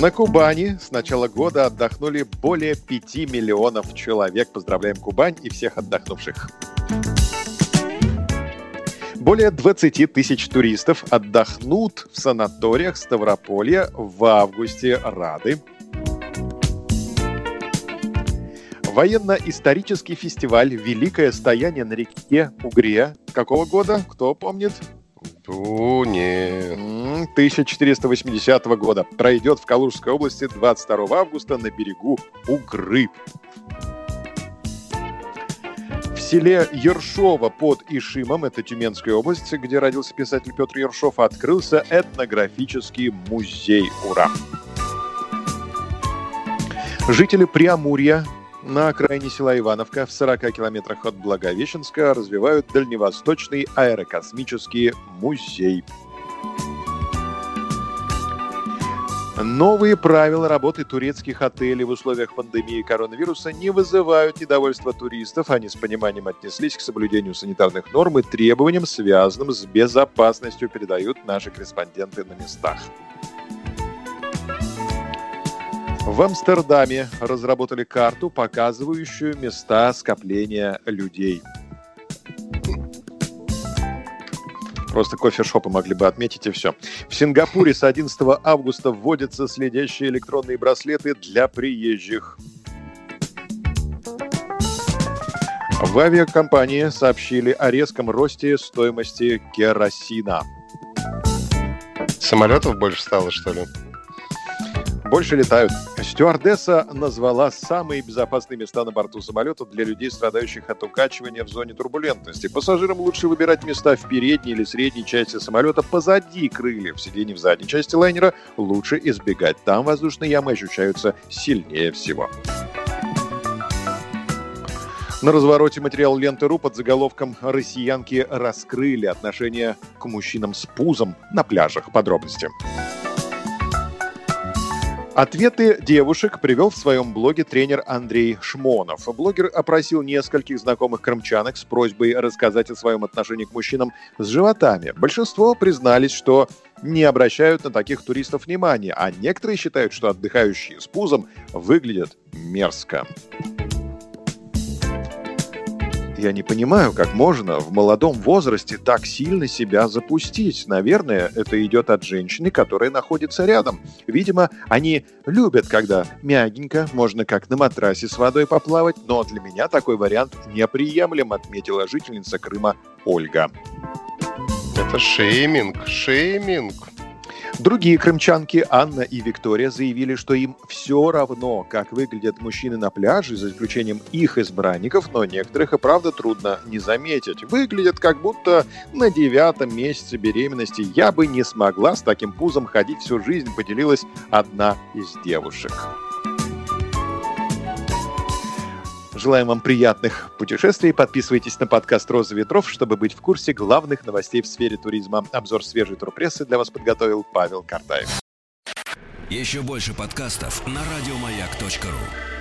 На Кубани с начала года отдохнули более 5 миллионов человек. Поздравляем Кубань и всех отдохнувших. Более 20 тысяч туристов отдохнут в санаториях Ставрополья в августе. Рады. Военно-исторический фестиваль «Великое стояние на реке Угре». Какого года? Кто помнит? Нет. 1480 года. Пройдет в Калужской области 22 августа на берегу Угры. В селе Ершово под Ишимом, это Тюменская область, где родился писатель Петр Ершов, открылся этнографический музей. Ура! Жители Приамурья на окраине села Ивановка в 40 километрах от Благовещенска развивают Дальневосточный аэрокосмический музей. Новые правила работы турецких отелей в условиях пандемии коронавируса не вызывают недовольства туристов. Они с пониманием отнеслись к соблюдению санитарных норм и требованиям, связанным с безопасностью, передают наши корреспонденты на местах. В Амстердаме разработали карту, показывающую места скопления людей. Просто кофешопы могли бы отметить и все. В Сингапуре с 11 августа вводятся следящие электронные браслеты для приезжих. В авиакомпании сообщили о резком росте стоимости керосина. Самолетов больше стало, что ли? Больше летают. Стюардесса назвала самые безопасные места на борту самолета для людей, страдающих от укачивания в зоне турбулентности. Пассажирам лучше выбирать места в передней или средней части самолета позади крыльев. Сидений в задней части лайнера лучше избегать. Там воздушные ямы ощущаются сильнее всего. На развороте материал ленты.ру под заголовком «Россиянки раскрыли отношения к мужчинам с пузом на пляжах». Подробности. Ответы девушек привел в своем блоге тренер Андрей Шмонов. Блогер опросил нескольких знакомых крымчанок с просьбой рассказать о своем отношении к мужчинам с животами. Большинство признались, что не обращают на таких туристов внимания, а некоторые считают, что отдыхающие с пузом выглядят мерзко. Я не понимаю, как можно в молодом возрасте так сильно себя запустить. Наверное, это идет от женщины, которая находится рядом. Видимо, они любят, когда мягенько, можно как на матрасе с водой поплавать, но для меня такой вариант неприемлем, отметила жительница Крыма Ольга. Это шейминг, шейминг. Другие крымчанки, Анна и Виктория, заявили, что им все равно, как выглядят мужчины на пляже, за исключением их избранников, но некоторых и правда трудно не заметить. Выглядят как будто на девятом месяце беременности. Я бы не смогла с таким пузом ходить всю жизнь, поделилась одна из девушек. Желаем вам приятных путешествий. Подписывайтесь на подкаст «Роза ветров», чтобы быть в курсе главных новостей в сфере туризма. Обзор свежей турпрессы для вас подготовил Павел Картаев. Еще больше подкастов на радиомаяк.ру